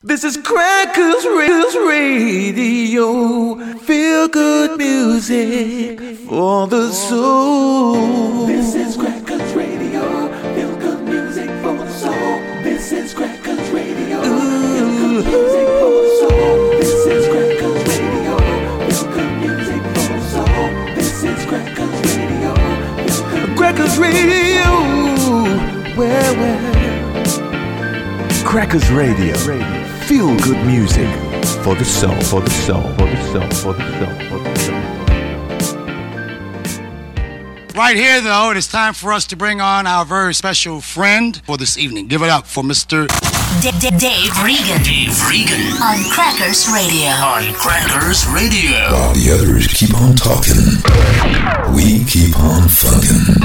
This is Crackers Radio. Feel good music for the soul. This is Crackers Radio. Feel good music for the soul. This is Crackers Radio. Feel good music for the soul. This is Crackers Radio. Feel good music for the soul. This is Crackers Radio. Crackers Radio. Where, where? Crackers Radio. Feel good music for the soul, for the soul, for the soul, for the soul, for the soul. Right here, though, it is time for us to bring on our very special friend for this evening. Give it up for Mr. D- D- Dave Regan Dave Regan on Crackers Radio. on Crackers Radio. While the others keep on talking, we keep on funkin'.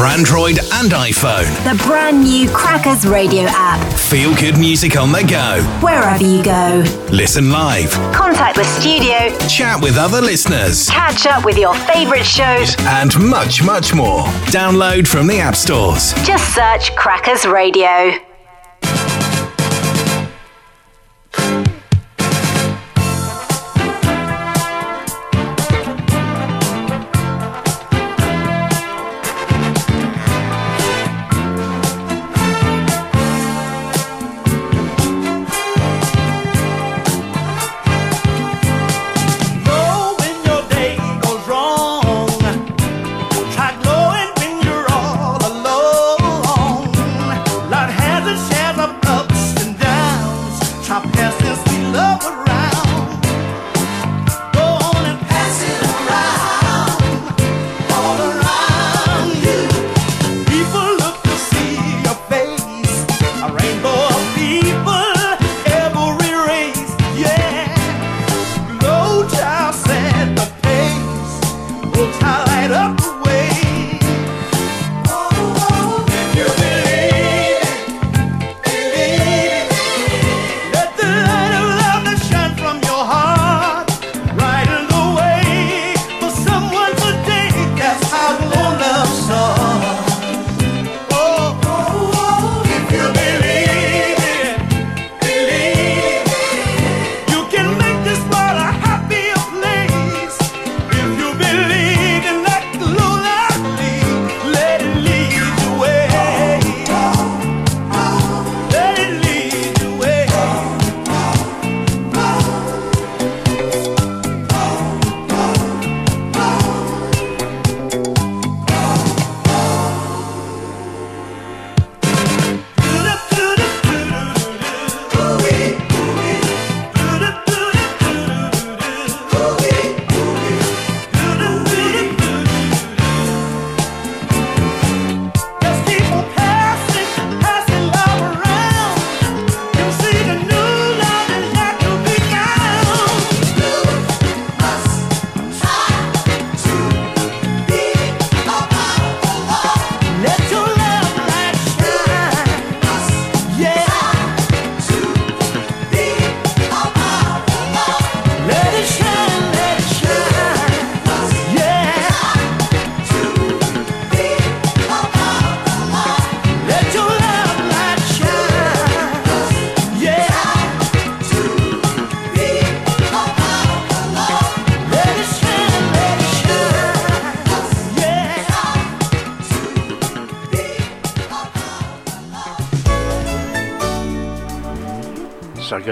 For Android and iPhone. The brand new Crackers Radio app. Feel good music on the go. Wherever you go. Listen live. Contact the studio. Chat with other listeners. Catch up with your favourite shows. And much, much more. Download from the App Stores. Just search Crackers Radio.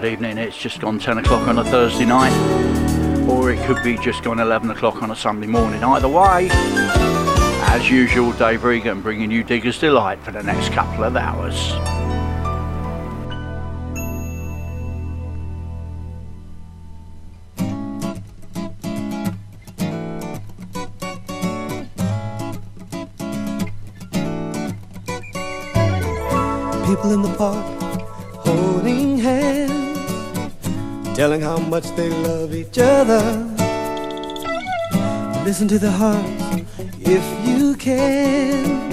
Good evening. It's just gone 10 o'clock on a Thursday night, or it could be just gone 11 o'clock on a Sunday morning. Either way, as usual, Dave Regan bringing you Digger's Delight for the next couple of hours. People in the park how much they love each other. Listen to the heart if you can.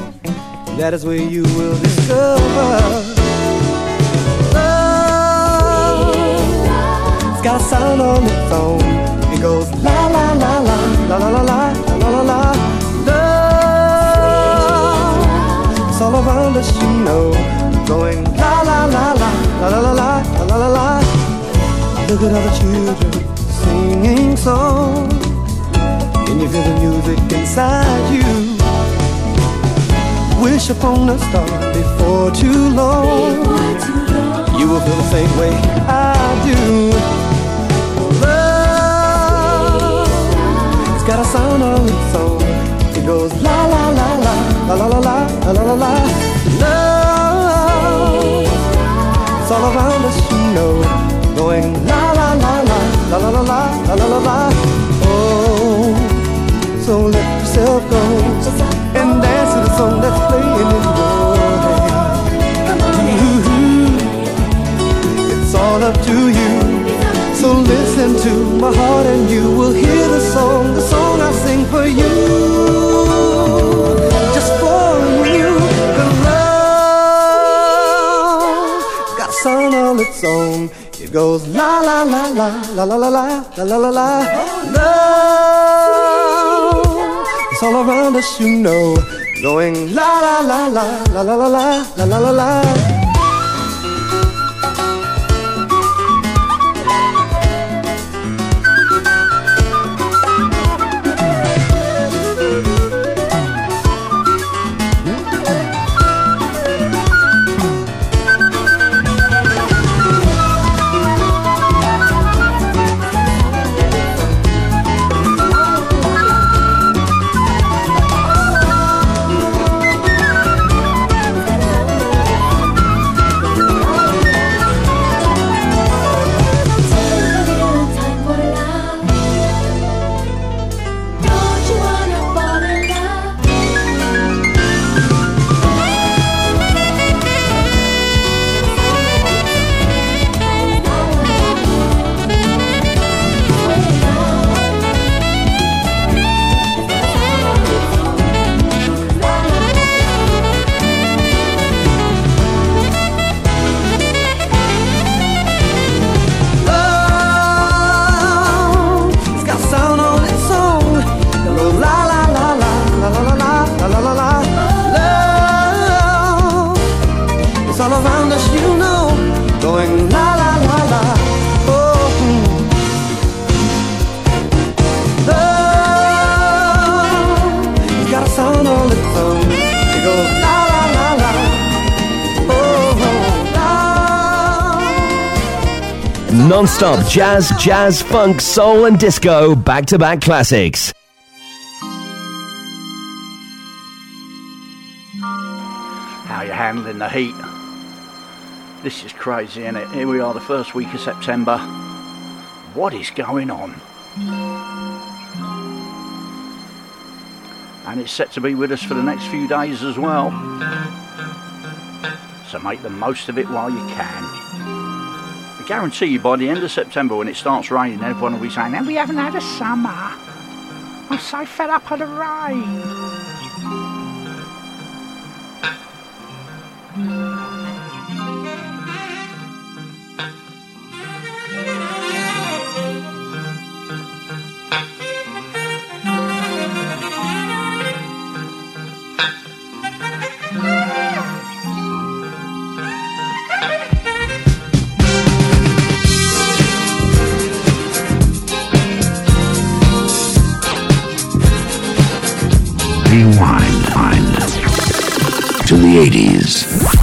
That is where you will discover love. It's got a sound on its own. It goes la la la la la la la la la la la. Love. It's all around us, you know. Going la la la la la la la la la la la. Look at all the children singing songs. And you feel the music inside you. Wish upon a star before too long. You will feel the same way I do. Love, it's got a sound of its own. It goes la la la la la la la la la la la. Love, it's all around us, you know. Oh, so let yourself go and dance to the song that's playing in your head. It's all up to you. So listen to my heart and you will hear the song, the song I sing for you. Goes la la la la la la la la la la la la. Love, it's all around us, you know. Going la la la la la la la la la la la know. Going la la la la. Oh. Love, it's got a sound on its own. It goes la la la la. Oh, oh, love. Non-stop jazz, jazz, funk, soul and disco back-to-back classics. How you handling the heat? This is crazy, isn't it? Here we are, the first week of September. What is going on? And it's set to be with us for the next few days as well. So make the most of it while you can. I guarantee you by the end of September when it starts raining, everyone will be saying, and we haven't had a summer. I'm so fed up of the rain. ladies.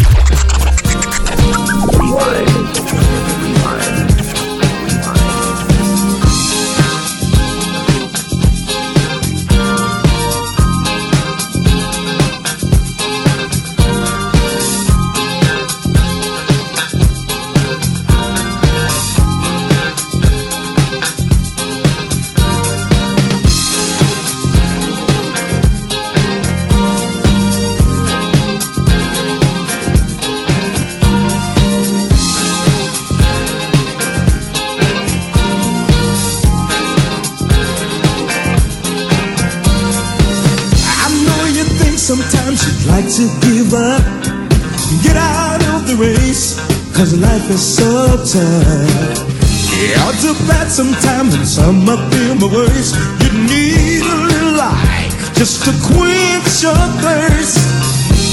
Yeah, odds are bad sometimes, and some of them are worse. You need a little light just to quench your thirst.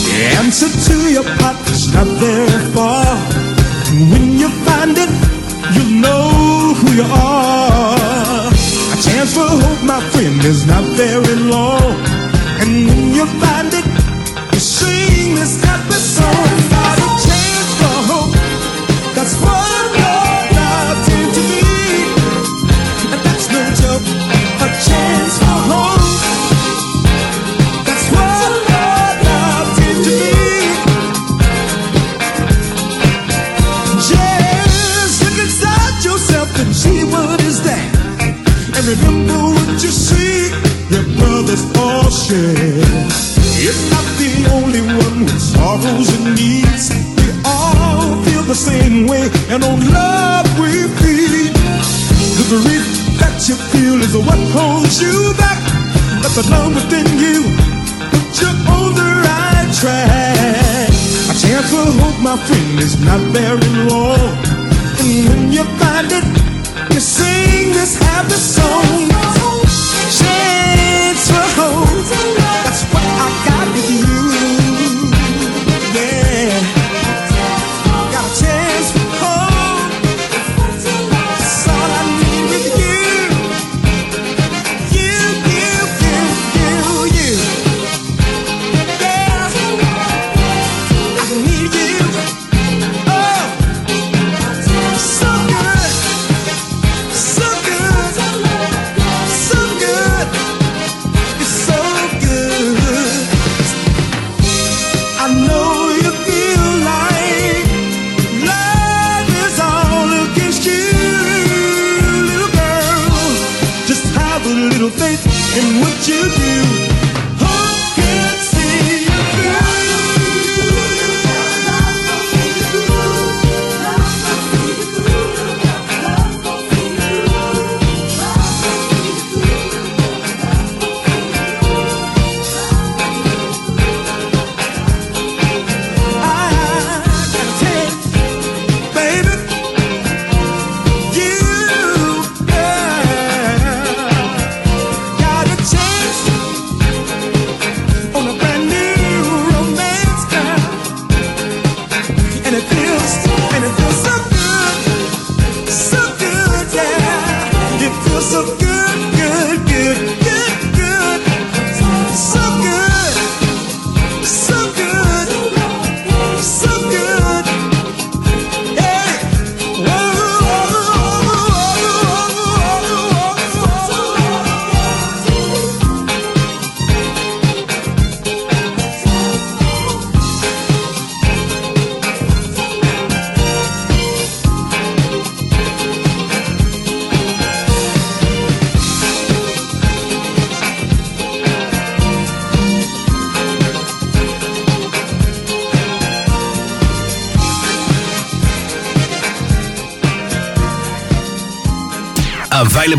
The answer to your pot is not very far. When you find it, you'll know who you are. A chance for hope, my friend, is not very long. And when you find is not very long.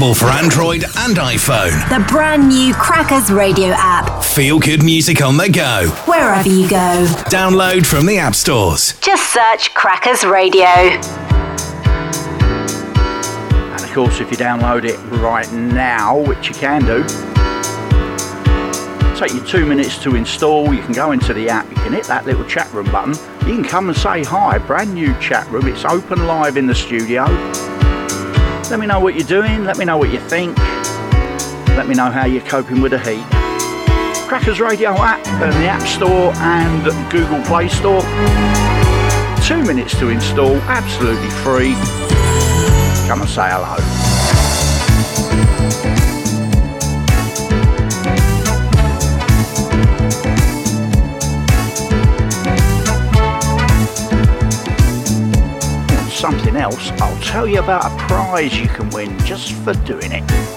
Available for Android and iPhone. The brand new Crackers Radio app. Feel good music on the go. Wherever you go. Download from the App Stores. Just search Crackers Radio. And of course, if you download it right now, which you can do, take you two minutes to install. You can go into the app, you can hit that little chat room button. You can come and say hi, brand new chat room. It's open live in the studio. Let me know what you're doing, let me know what you think, let me know how you're coping with the heat. Crackers Radio app in the App Store and Google Play Store. Two minutes to install, absolutely free. Come and say hello. Else, I'll tell you about a prize you can win just for doing it.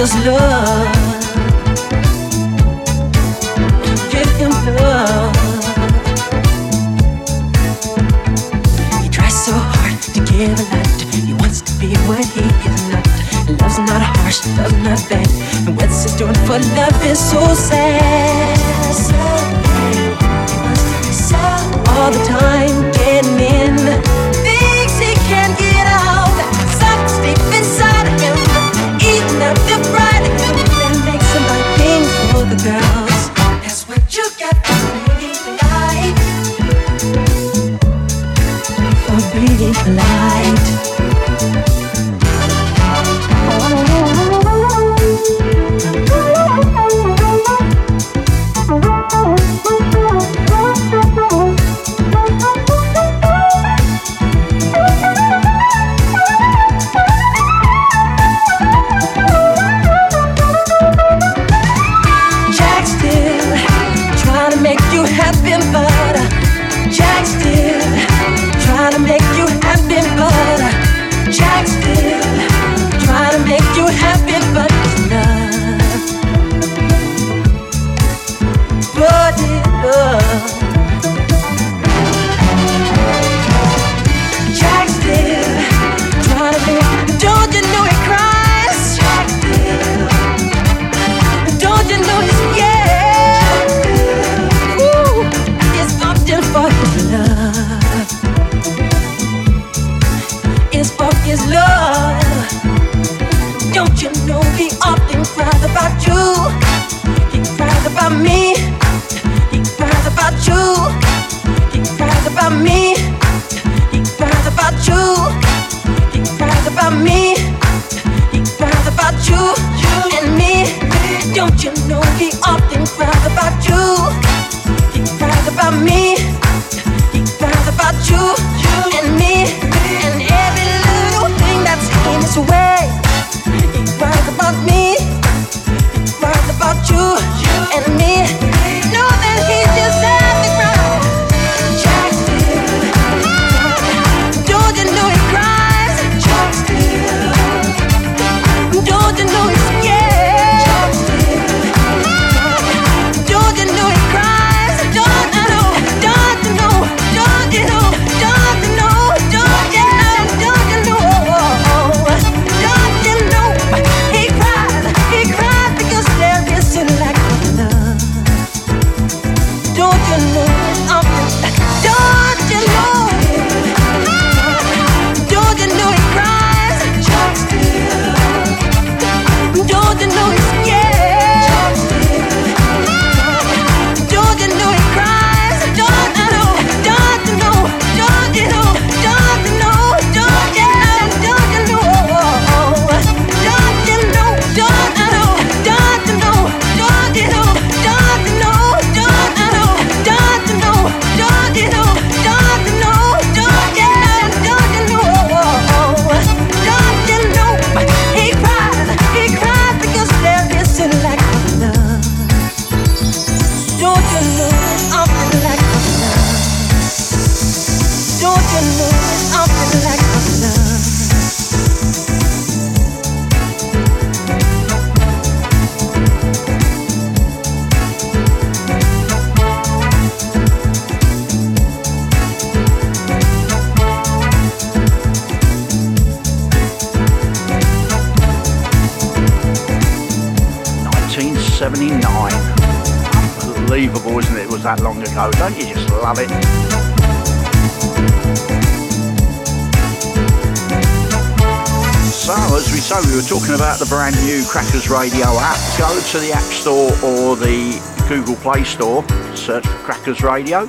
just look store, search for Crackers Radio,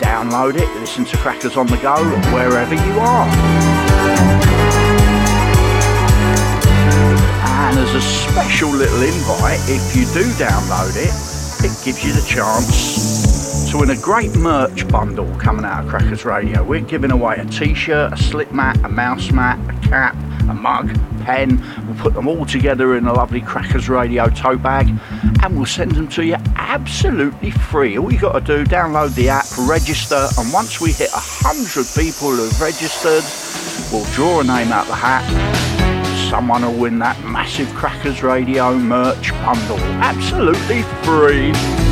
download it, listen to Crackers on the go wherever you are. And as a special little invite, if you do download it, it gives you the chance to win a great merch bundle coming out of Crackers Radio. We're giving away a t-shirt, a slip mat, a mouse mat, a cap, a mug, pen. We'll put them all together in a lovely Crackers Radio tote bag and we'll send them to you absolutely free. All you got to do, download the app, register, and once we hit 100 people who've registered, we'll draw a name out the hat someone will win that massive Crackers Radio merch bundle. Absolutely free.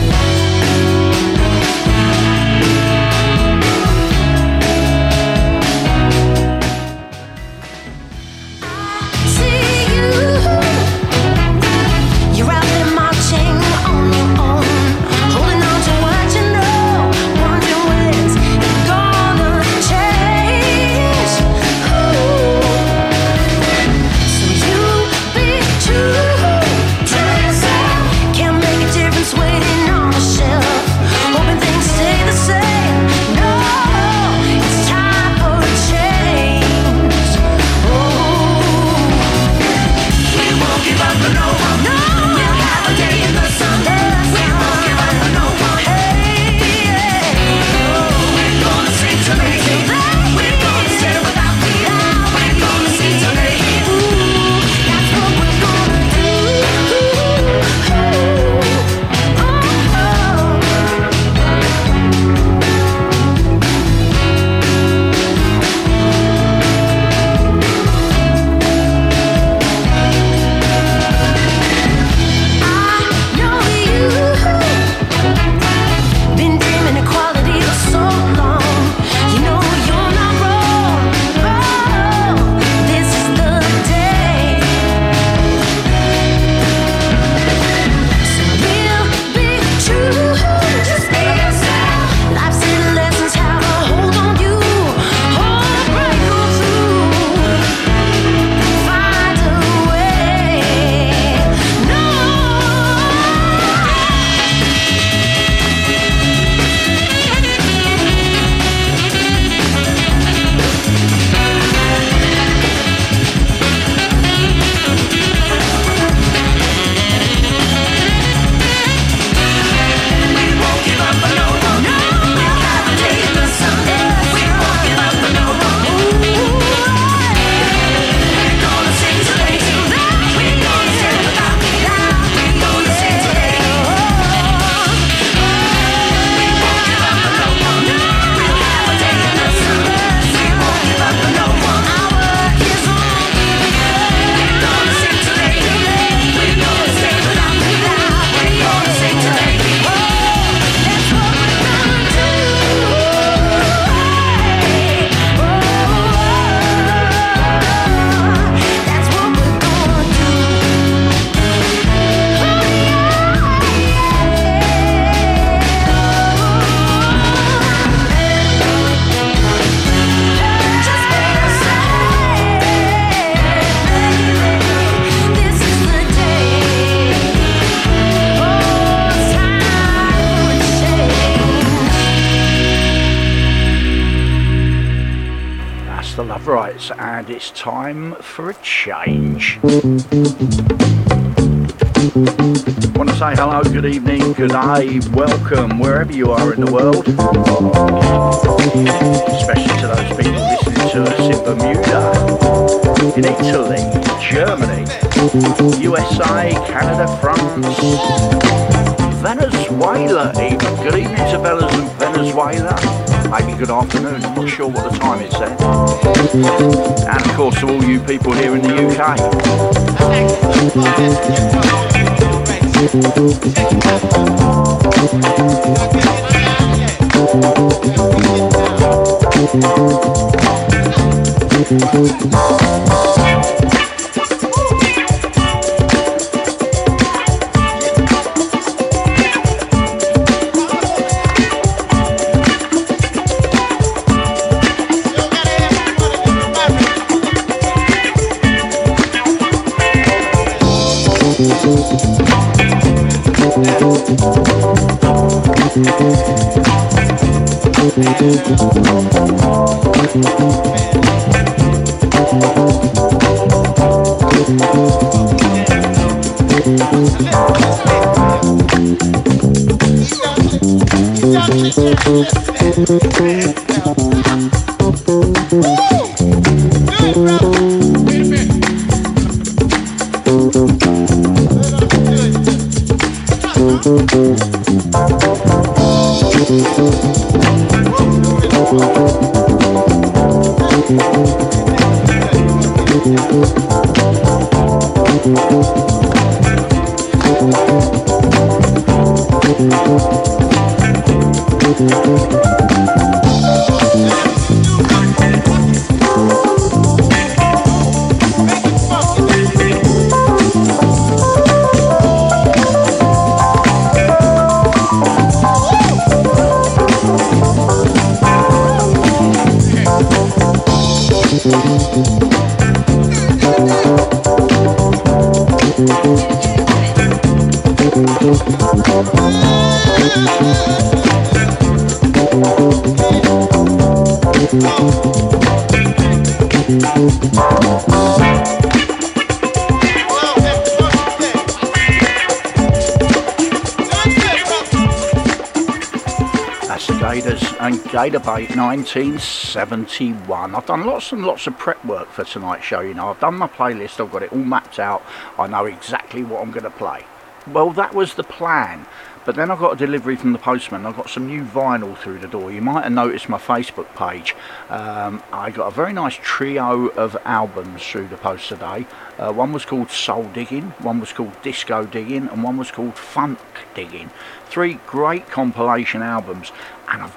1971. I've done lots and lots of prep work for tonight's show, you know. I've done my playlist, I've got it all mapped out. I know exactly what I'm going to play. Well, that was the plan. But then I got a delivery from the postman. I got some new vinyl through the door. You might have noticed my Facebook page. Um, I got a very nice trio of albums through the post today. Uh, one was called Soul Digging, one was called Disco Digging, and one was called Funk Digging. Three great compilation albums,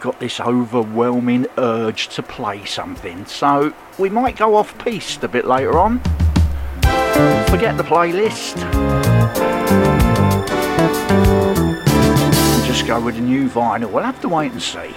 got this overwhelming urge to play something. So we might go off piste a bit later on. Forget the playlist. Just go with a new vinyl. We'll have to wait and see.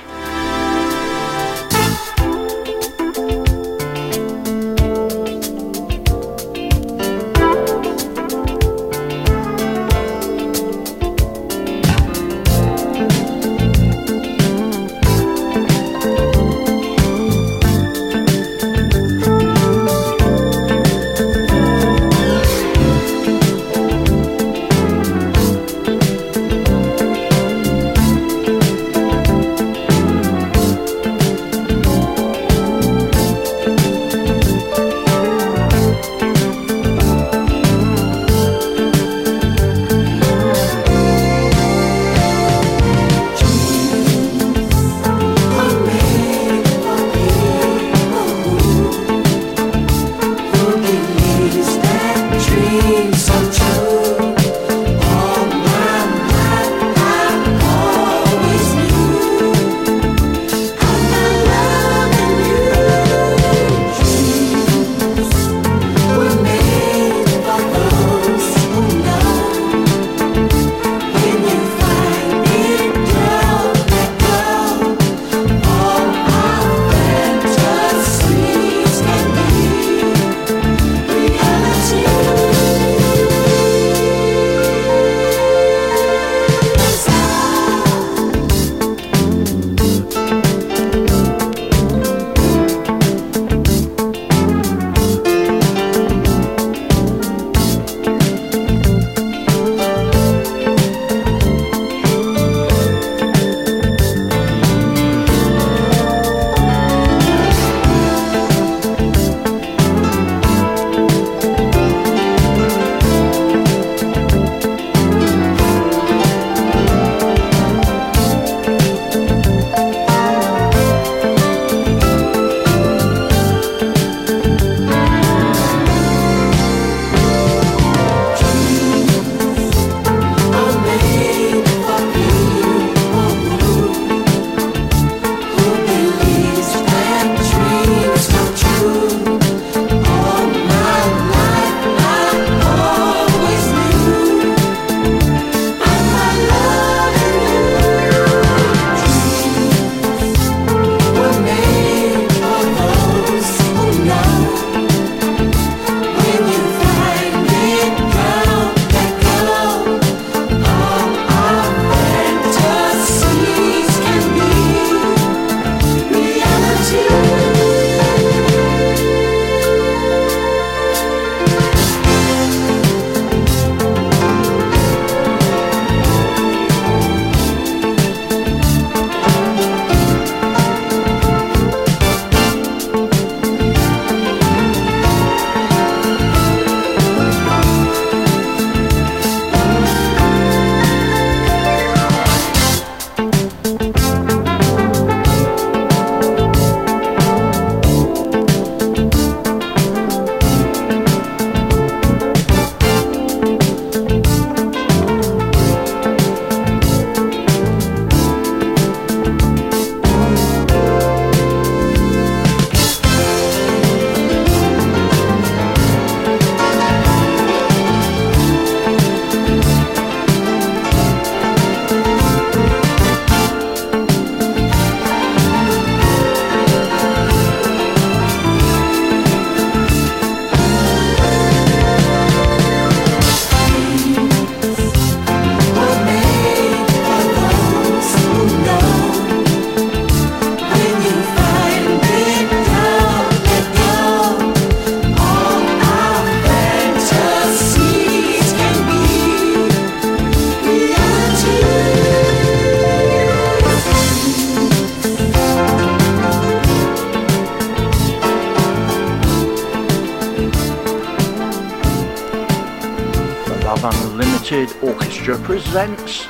Presents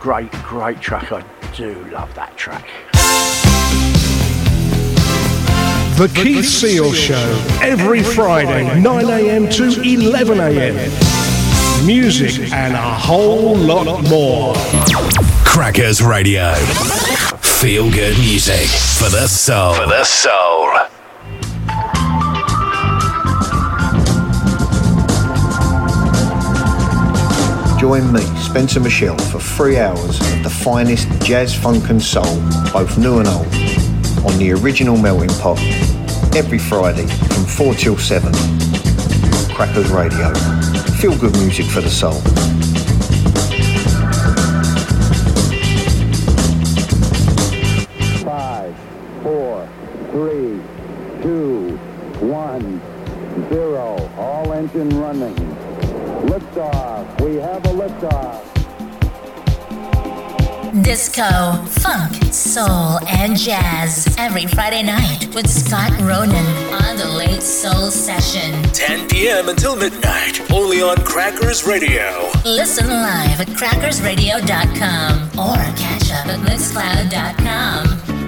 Great, great track. I do love that track. The Keith Seal Show, every Friday, 9am to 11am. Music and a whole lot more. Crackers Radio. Feel good music for the soul. For the soul. Join me, Spencer Michelle, for three hours of the finest jazz, funk, and soul, both new and old, on the original melting pot, every Friday from 4 till 7. Crackers Radio. Feel good music for the soul. Jazz every Friday night with Scott Ronan on the Late Soul Session. 10 p.m. until midnight, only on Crackers Radio. Listen live at crackersradio.com or catch up at mixcloud.com.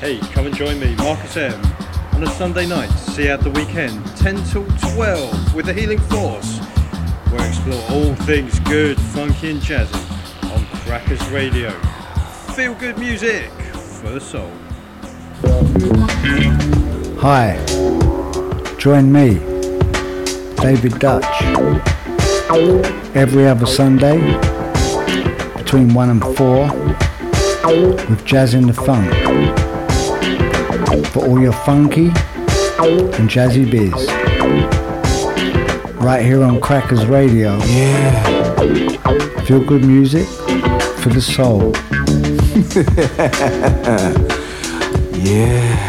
Hey, come and join me, Marcus M, on a Sunday night, see out the weekend, 10 till 12, with the Healing Force, where I explore all things good, funky, and jazzy on Crackers Radio. Feel good music for the soul. Hi, join me, David Dutch, every other Sunday between 1 and 4 with Jazz in the Funk for all your funky and jazzy biz. Right here on Crackers Radio. Yeah. Feel good music for the soul. yeah.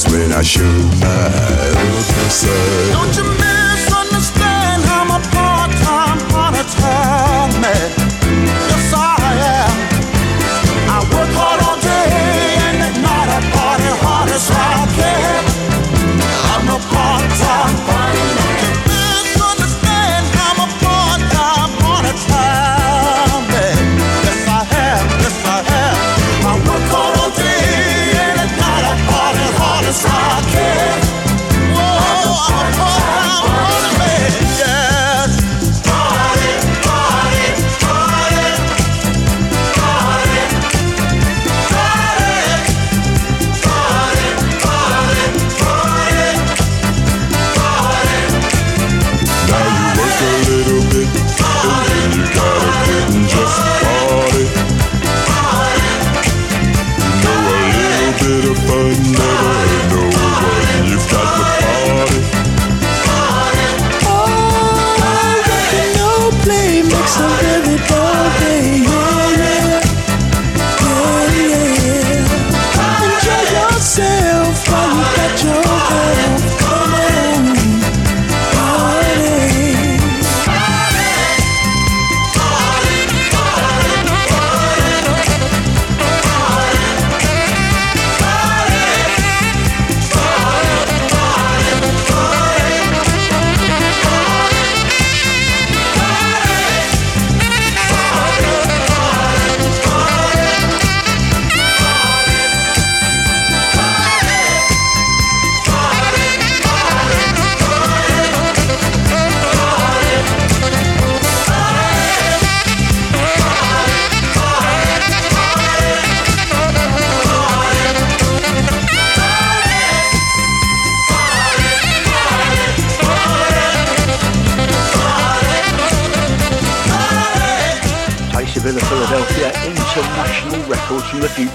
just when I show my open side. Don't you misunderstand? I'm a part-time, part-time man.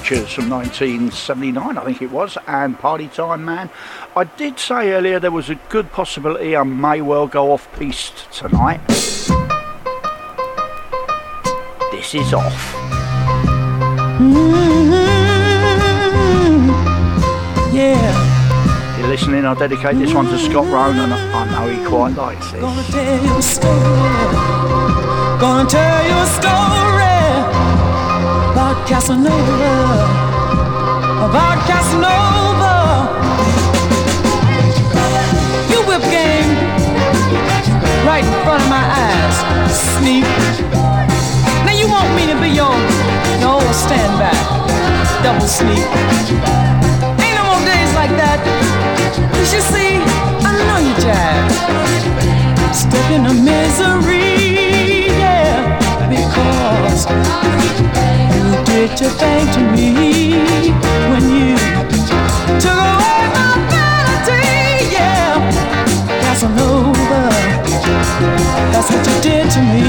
From 1979, I think it was, and Party Time Man. I did say earlier there was a good possibility I may well go off piste tonight. This is off. Mm-hmm. Yeah. You're listening, I dedicate this one to Scott Ronan. I know he quite likes it. Gonna tell story. Gonna tell story. Casanova, about Casanova. You whip game right in front of my eyes, sneak. Now you want me to be your no double sneak. Ain't no more days like you see, I know you jive. Misery, yeah, because did your thing to me when you took away my vanity, yeah, Casanova. That's what you did to me,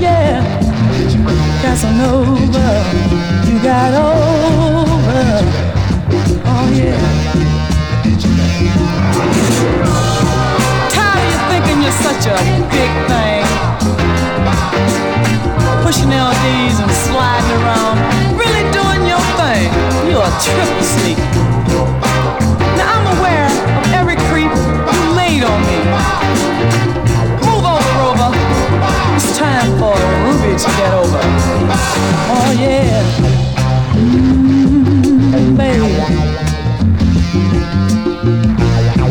yeah, Casanova. You got over, oh yeah. Tired you thinking you're such a big thing. Pushing LDs and sliding around, really doing your thing. You're a triple sneak. Now I'm aware of every creep you laid on me. Move over, Rover. It's time for Ruby to get over. Oh yeah. Mm, baby.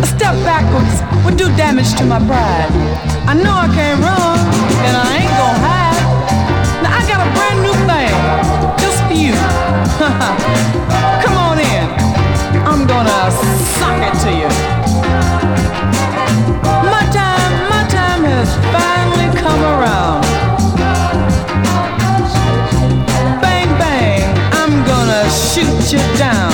A step backwards would do damage to my pride. I know I can't run, and I ain't gonna hide. Come on in. I'm gonna sock it to you. My time, my time has finally come around. Bang, bang, I'm gonna shoot you down.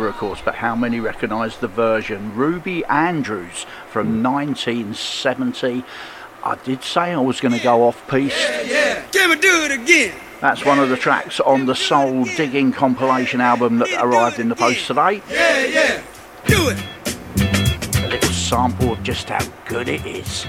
Casanova, of course, but how many recognise the version? Ruby Andrews from hmm. 1970. I did say I was going to go off piece. Yeah, can we do it again? That's one of the tracks on the Soul Digging compilation album that arrived in the post today. Yeah, yeah, do it. A little sample of just how good it is.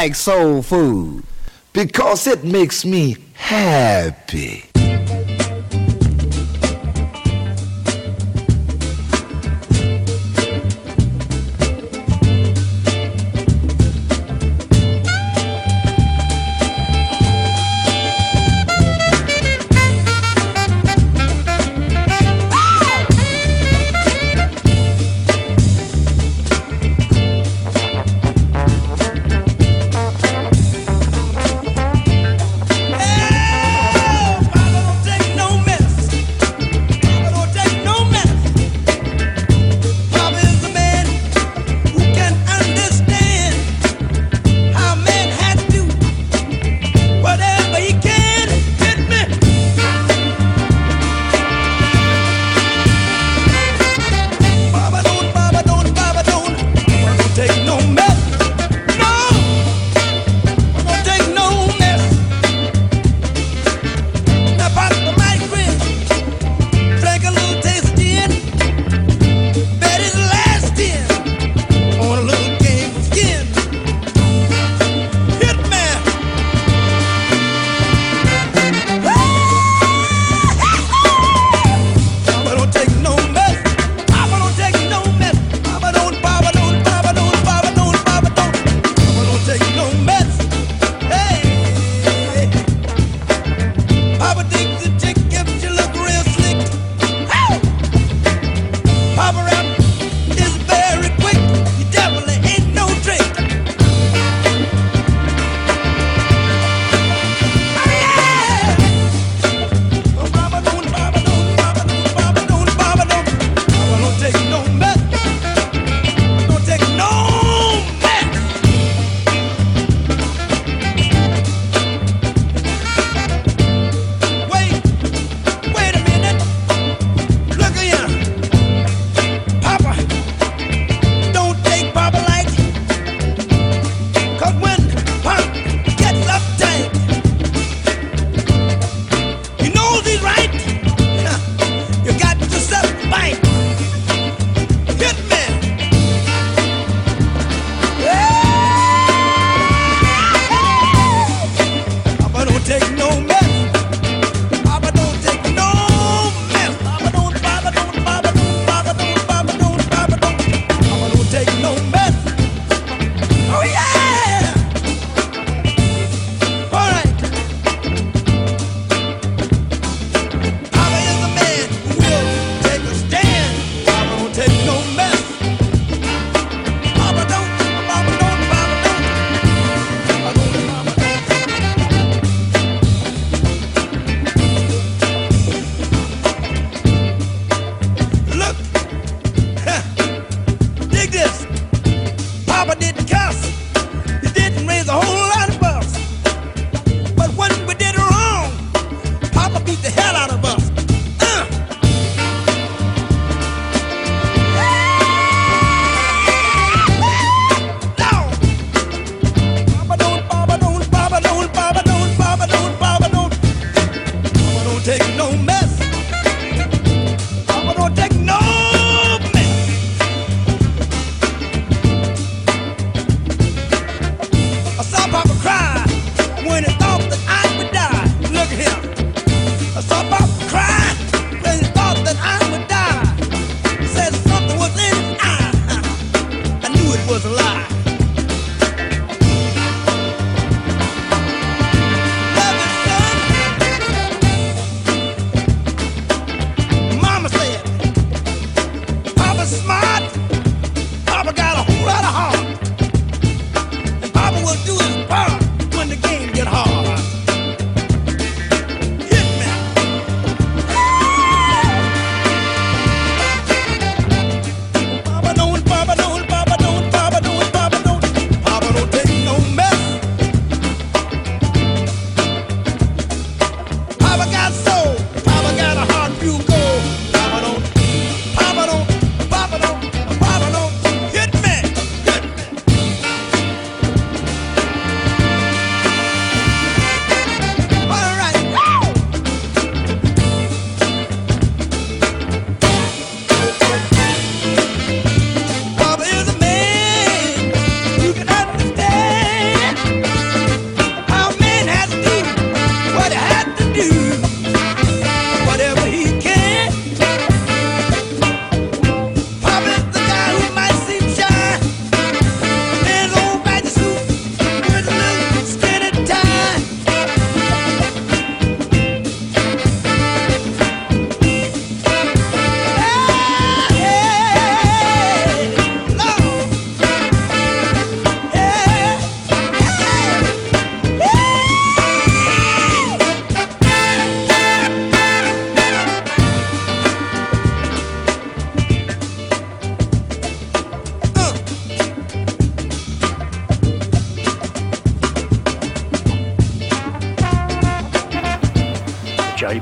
Like soul food? Because it makes me happy.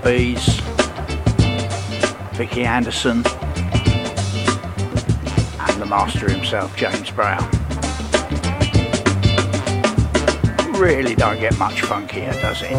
JB's, Vicky Anderson, and the master himself, James Brown. Really don't get much funkier, does it?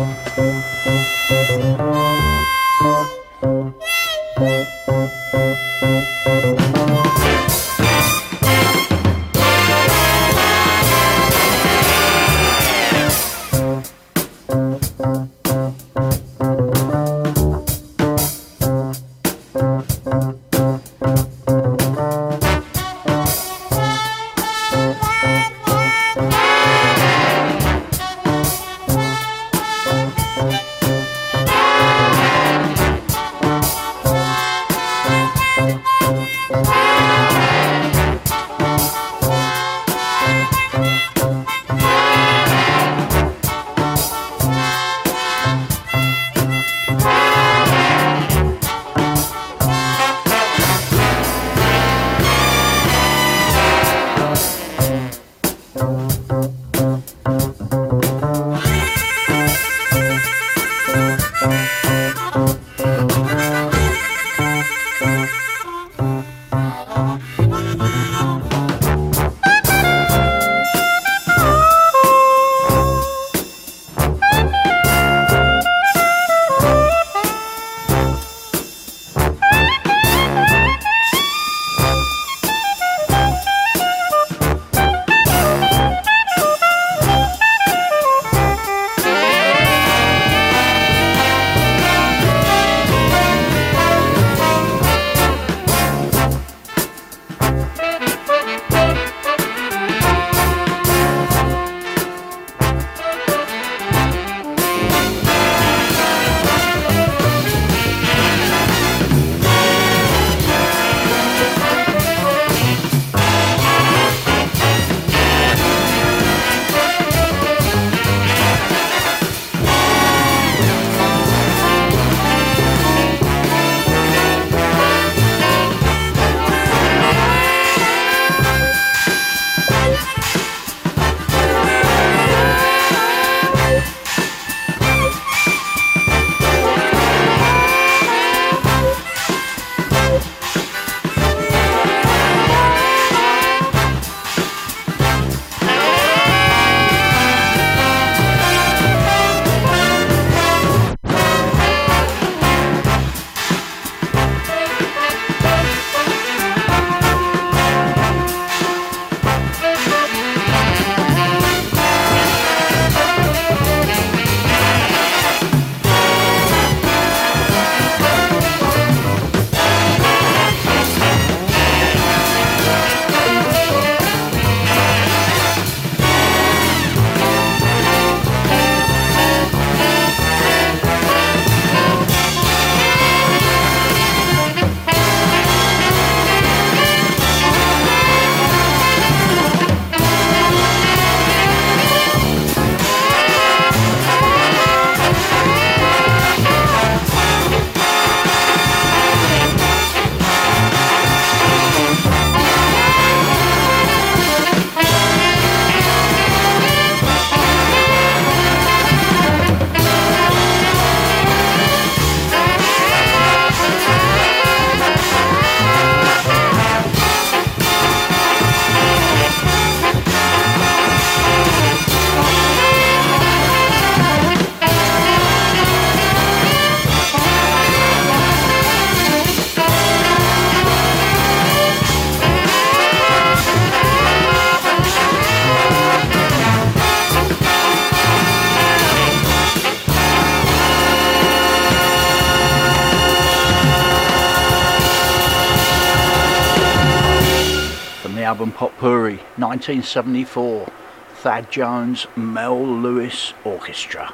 Album Potpourri, 1974, Thad Jones, Mel Lewis Orchestra.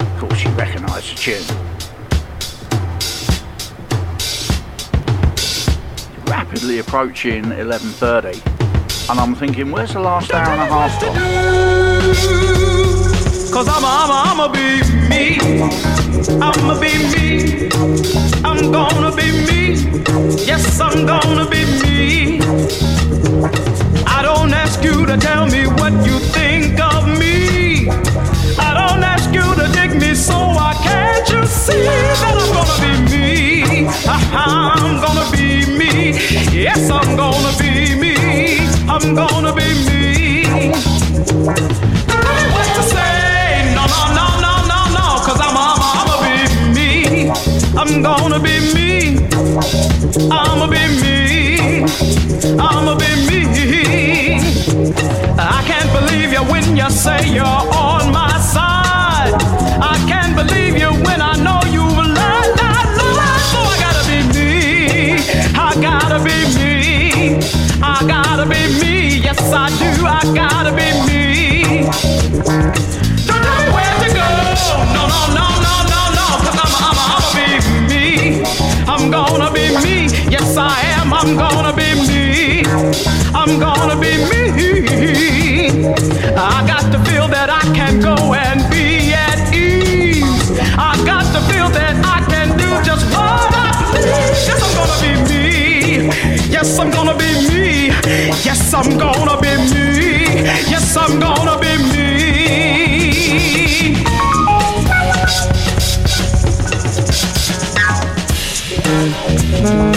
Of course, you recognise the tune. Rapidly approaching 11:30, and I'm thinking, where's the last hour and a half gone? Cause I'ma I'ma I'ma be me. I'ma be me. I'm gonna be me. Yes, I'm gonna be me. I don't ask you to tell me what you think of me. I don't ask you to dig me, so why can't you see that I'm gonna be me. I'm gonna be me. Yes, I'm gonna be me. I'm gonna be me. What to say? I'm gonna be me. I'ma be me. I'ma be me. I can't believe you when you say you're on my side. I can't believe you when I know you lie, lie, lie. So I gotta be me. I gotta be me. I gotta be me. Yes, I do. I gotta I'm gonna be me. Yes, I am. I'm gonna be me. I'm gonna be me. I got to feel that I can go and be at ease. I got to feel that I can do just what I please. Yes, I'm gonna be me. Yes, I'm gonna be me. Yes, I'm gonna be me. Yes, I'm gonna be me. That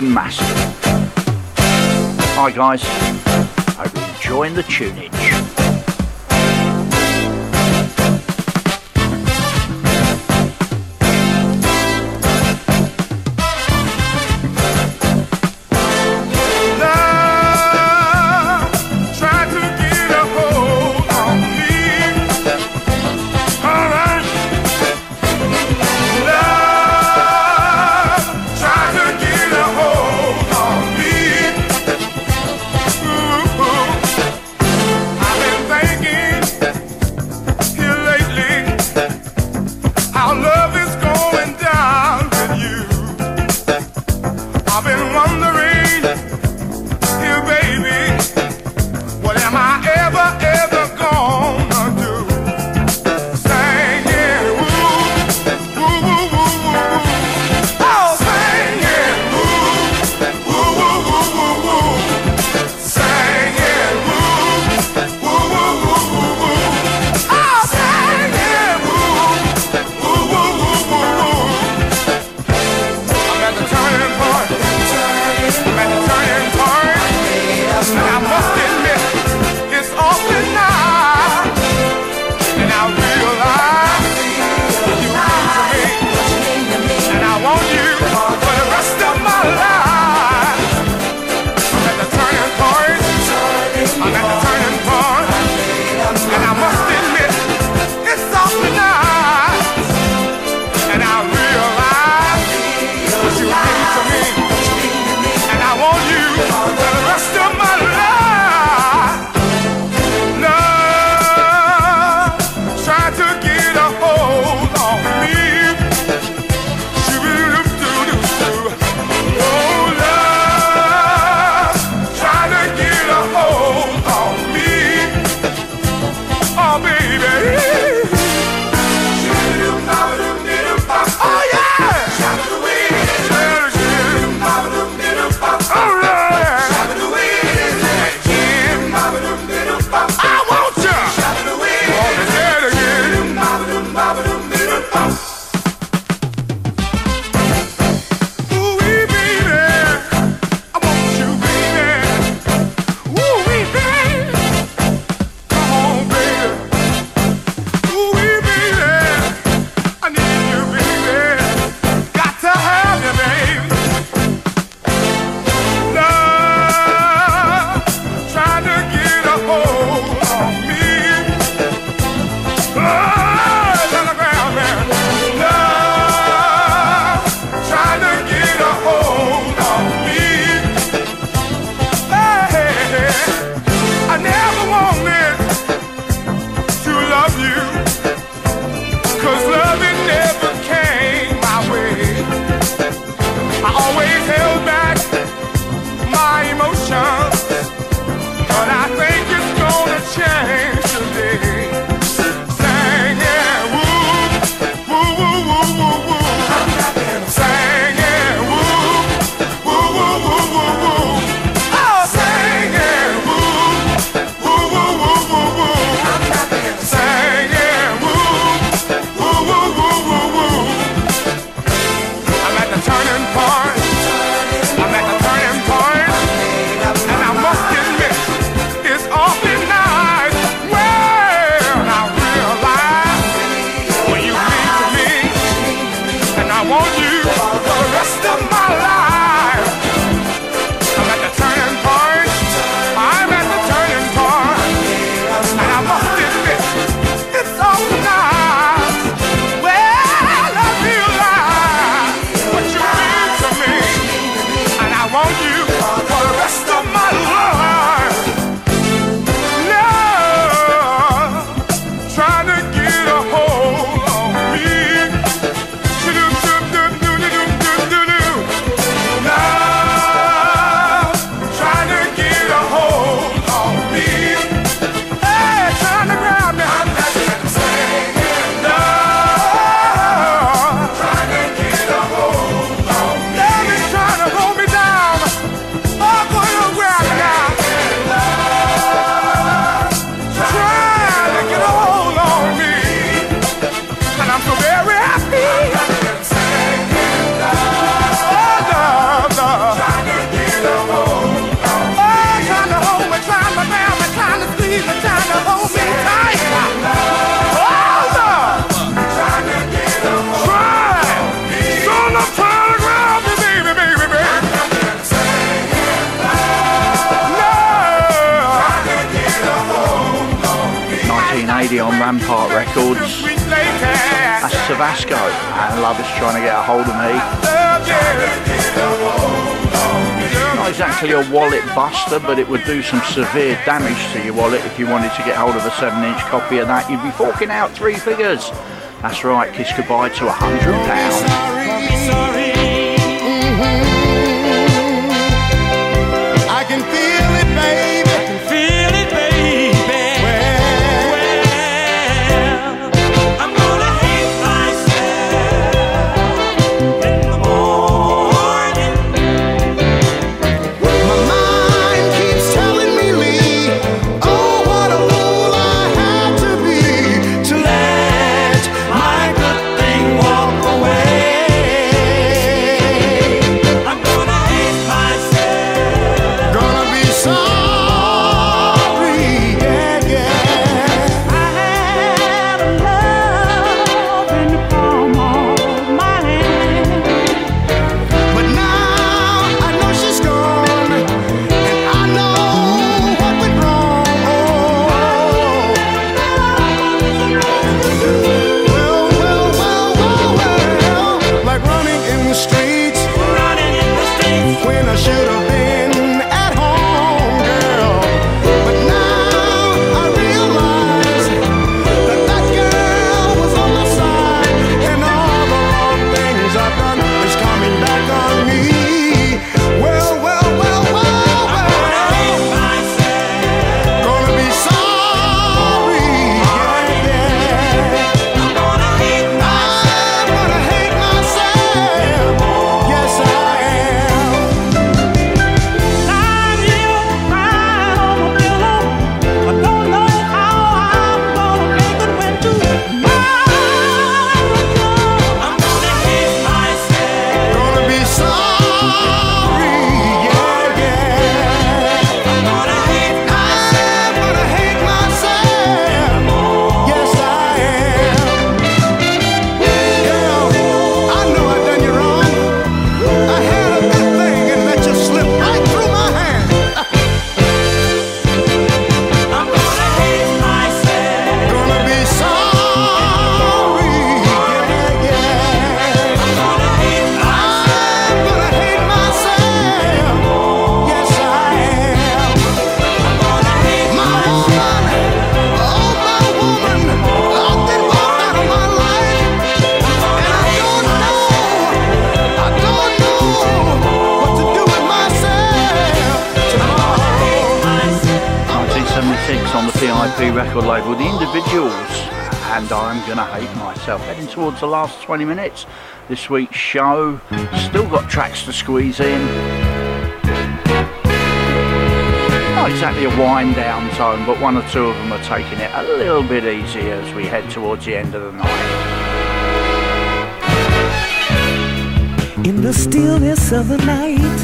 The Master. Hi guys, hope you're enjoying the tunage. Love is trying to get a hold of me. Not exactly a wallet buster, but it would do some severe damage to your wallet if you wanted to get hold of a 7-inch copy of that. You'd be forking out three figures. That's right, kiss goodbye to a hundred pounds. myself. Heading towards the last 20 minutes this week's show. Still got tracks to squeeze in. Not exactly a wind down tone, but one or two of them are taking it a little bit easier as we head towards the end of the night. In the stillness of the night,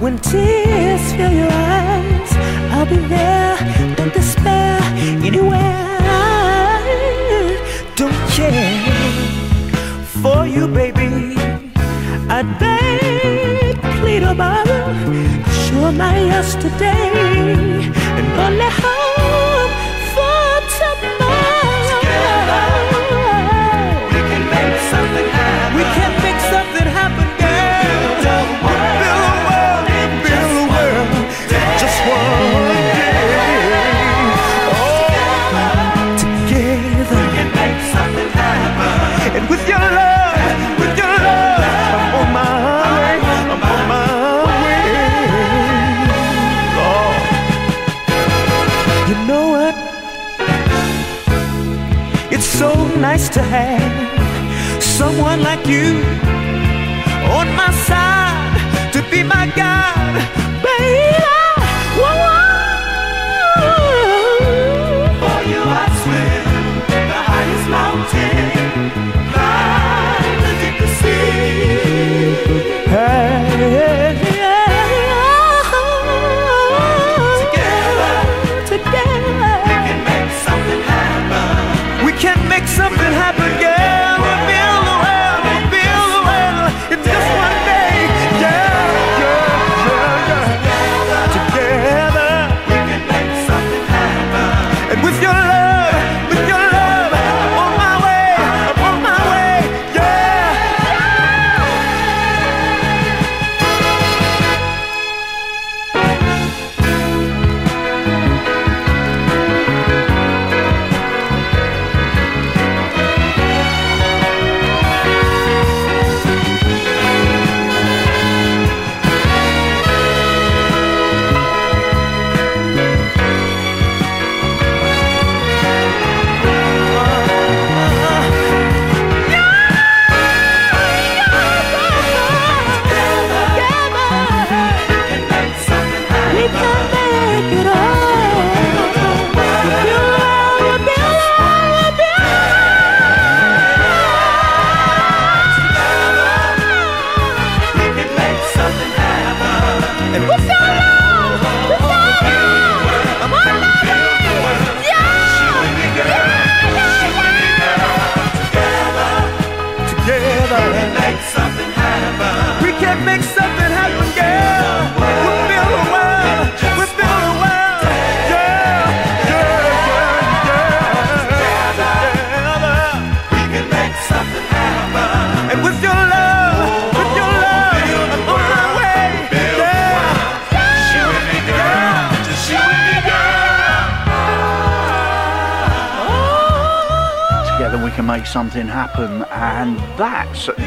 when tears fill your eyes, I'll be there, don't despair anywhere care for you, baby. I beg, plead about show my yesterday and only hope. God.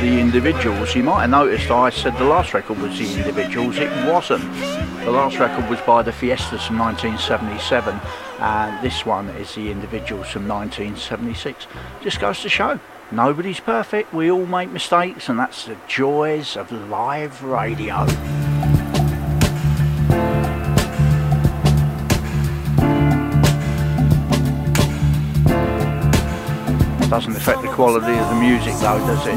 The individuals. You might have noticed I said the last record was the individuals. It wasn't. The last record was by the Fiestas from 1977, and this one is the individuals from 1976. Just goes to show. Nobody's perfect, we all make mistakes, and that's the joys of live radio. Doesn't affect quality of the music though, does it?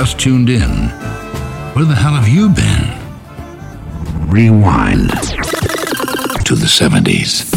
just tuned in, where the hell have you been? Rewind to the 70s.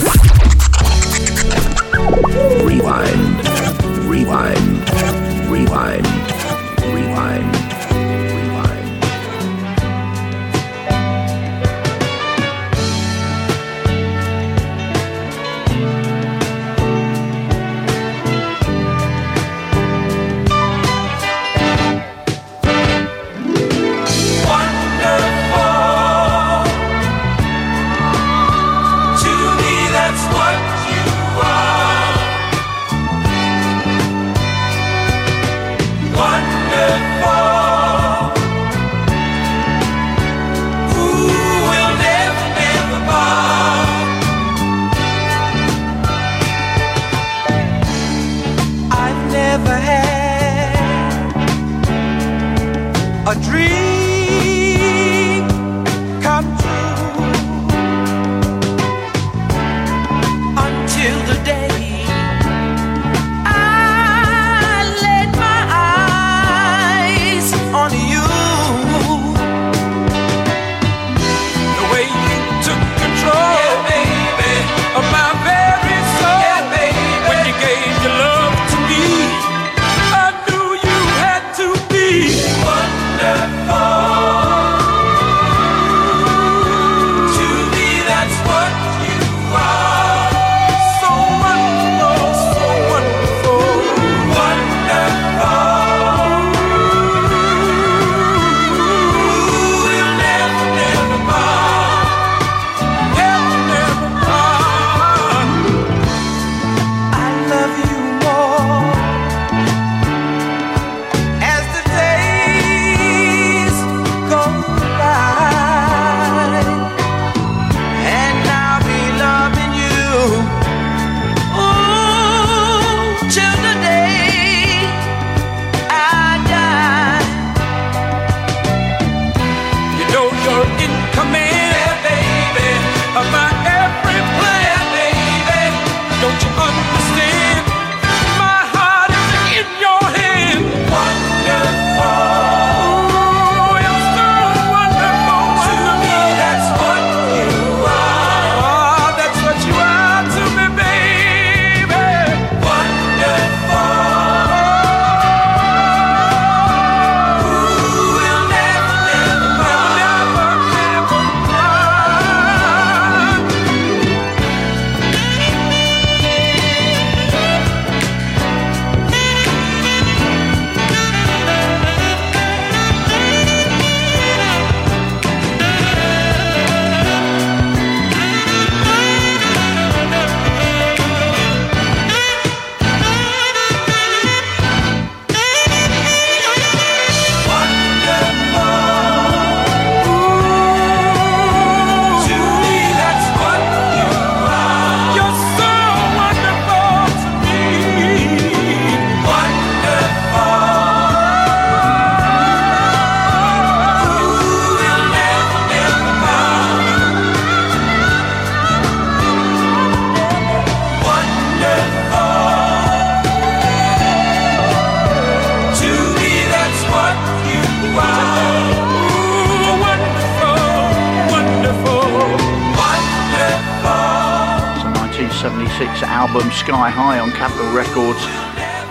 Sky High on Capitol Records.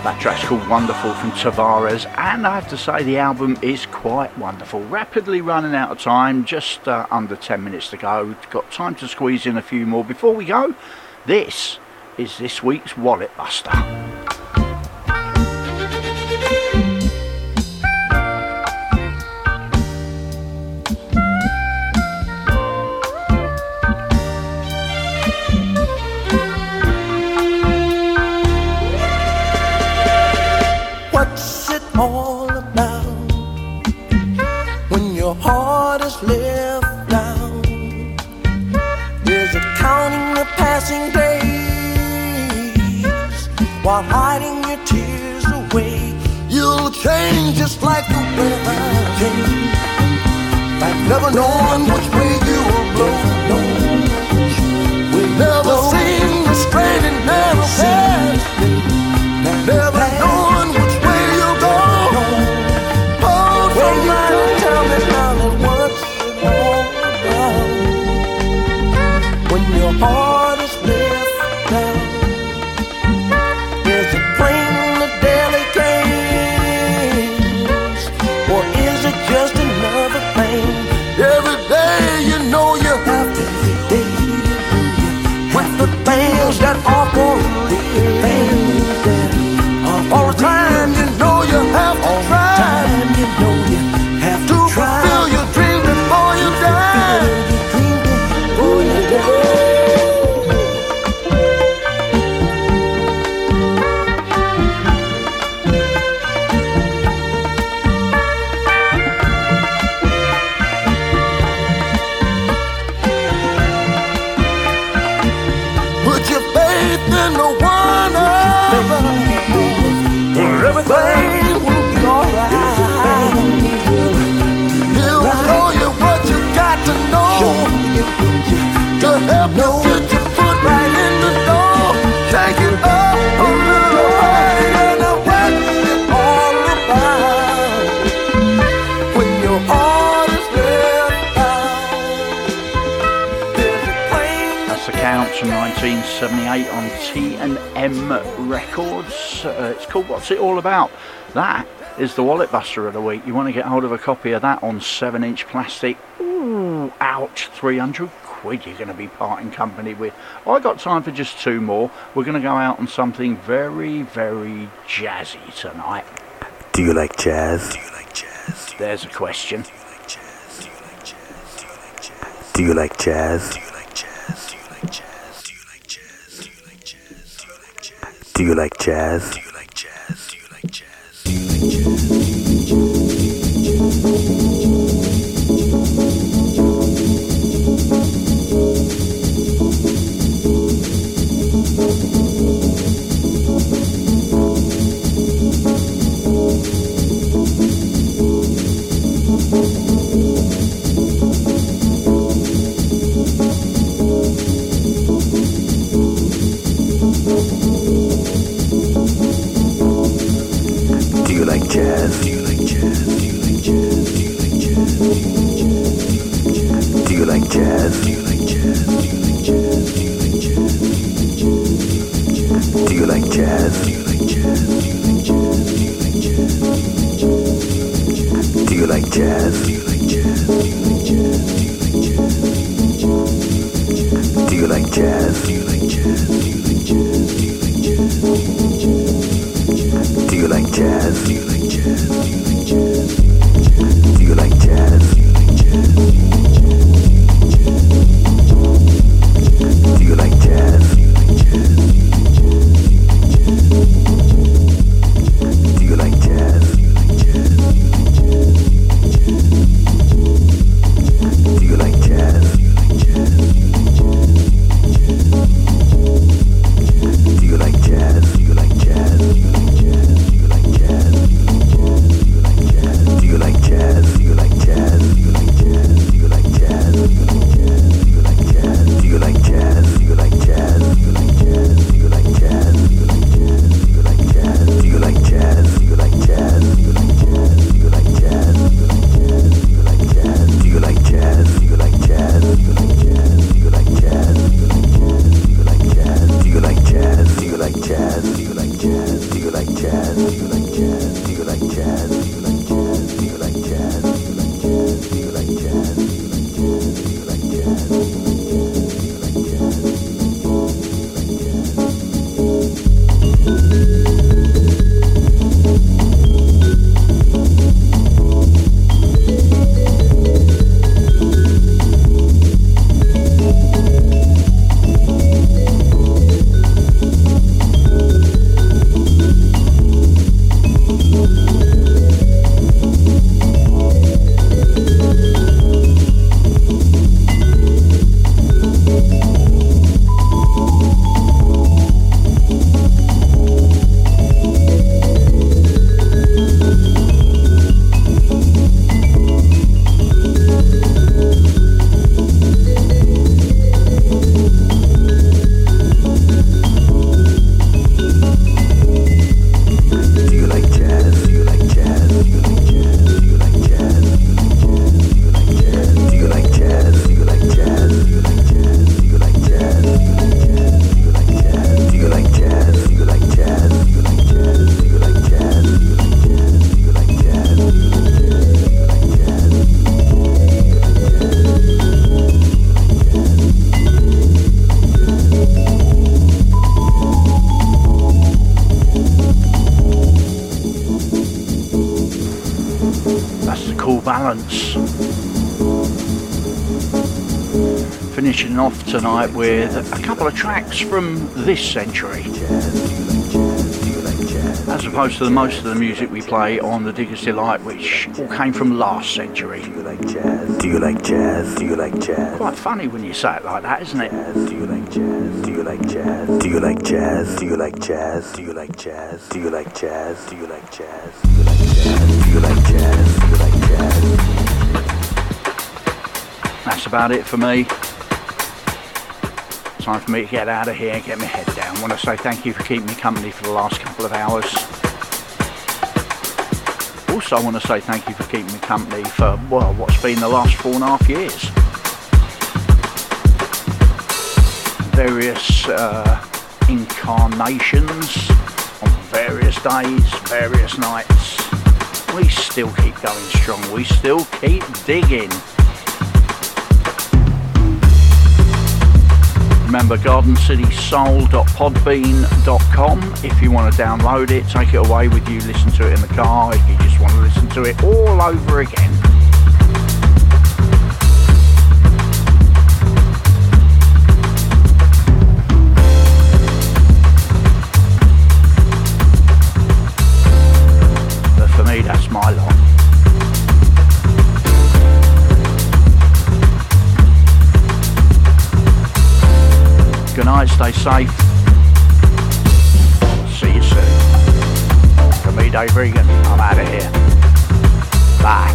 That track's called Wonderful from Tavares, and I have to say the album is quite wonderful. Rapidly running out of time, just uh, under 10 minutes to go. Got time to squeeze in a few more. Before we go, this is this week's Wallet Buster. all about when your heart is left out. Is a counting the passing days while hiding your tears away? You'll change just like the weather change, like never knowing what. Records. Uh, it's called What's It All About? That is the Wallet Buster of the Week. You want to get hold of a copy of that on 7 inch plastic. Ooh, ouch, 300 quid you're going to be parting company with. I got time for just two more. We're going to go out on something very, very jazzy tonight. Do you like jazz? Do you like jazz? There's a question. Do you like jazz? Do you like jazz? Do you like jazz? Do you like jazz? Do you like jazz? equal balance. Finishing off tonight with a couple of tracks from this century. As opposed to the most of the music we play on the Diggers Delight, which all came from last century. Do you like jazz? Do you like jazz? Do you like jazz? Quite funny when you say it like that, isn't it? Do you like jazz? Do you like jazz? Do you like jazz? Do you like jazz? Do you like jazz? Do you like jazz? Do you like jazz? Do you like jazz? Do you like jazz? That's about it for me. Time for me to get out of here and get my head down. I want to say thank you for keeping me company for the last couple of hours. Also, I want to say thank you for keeping me company for, well, what's been the last four and a half years. Various uh, incarnations on various days, various nights. We still keep going strong. We still keep digging. Remember gardencitysoul.podbean.com if you want to download it, take it away with you, listen to it in the car, if you just want to listen to it all over again. Night, stay safe. See you soon. For me, Dave Regan, I'm out of here. Bye.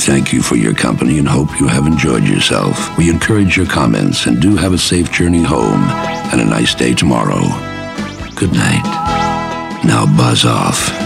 Thank you for your company and hope you have enjoyed yourself. We encourage your comments and do have a safe journey home and a nice day tomorrow. Good night. Now buzz off.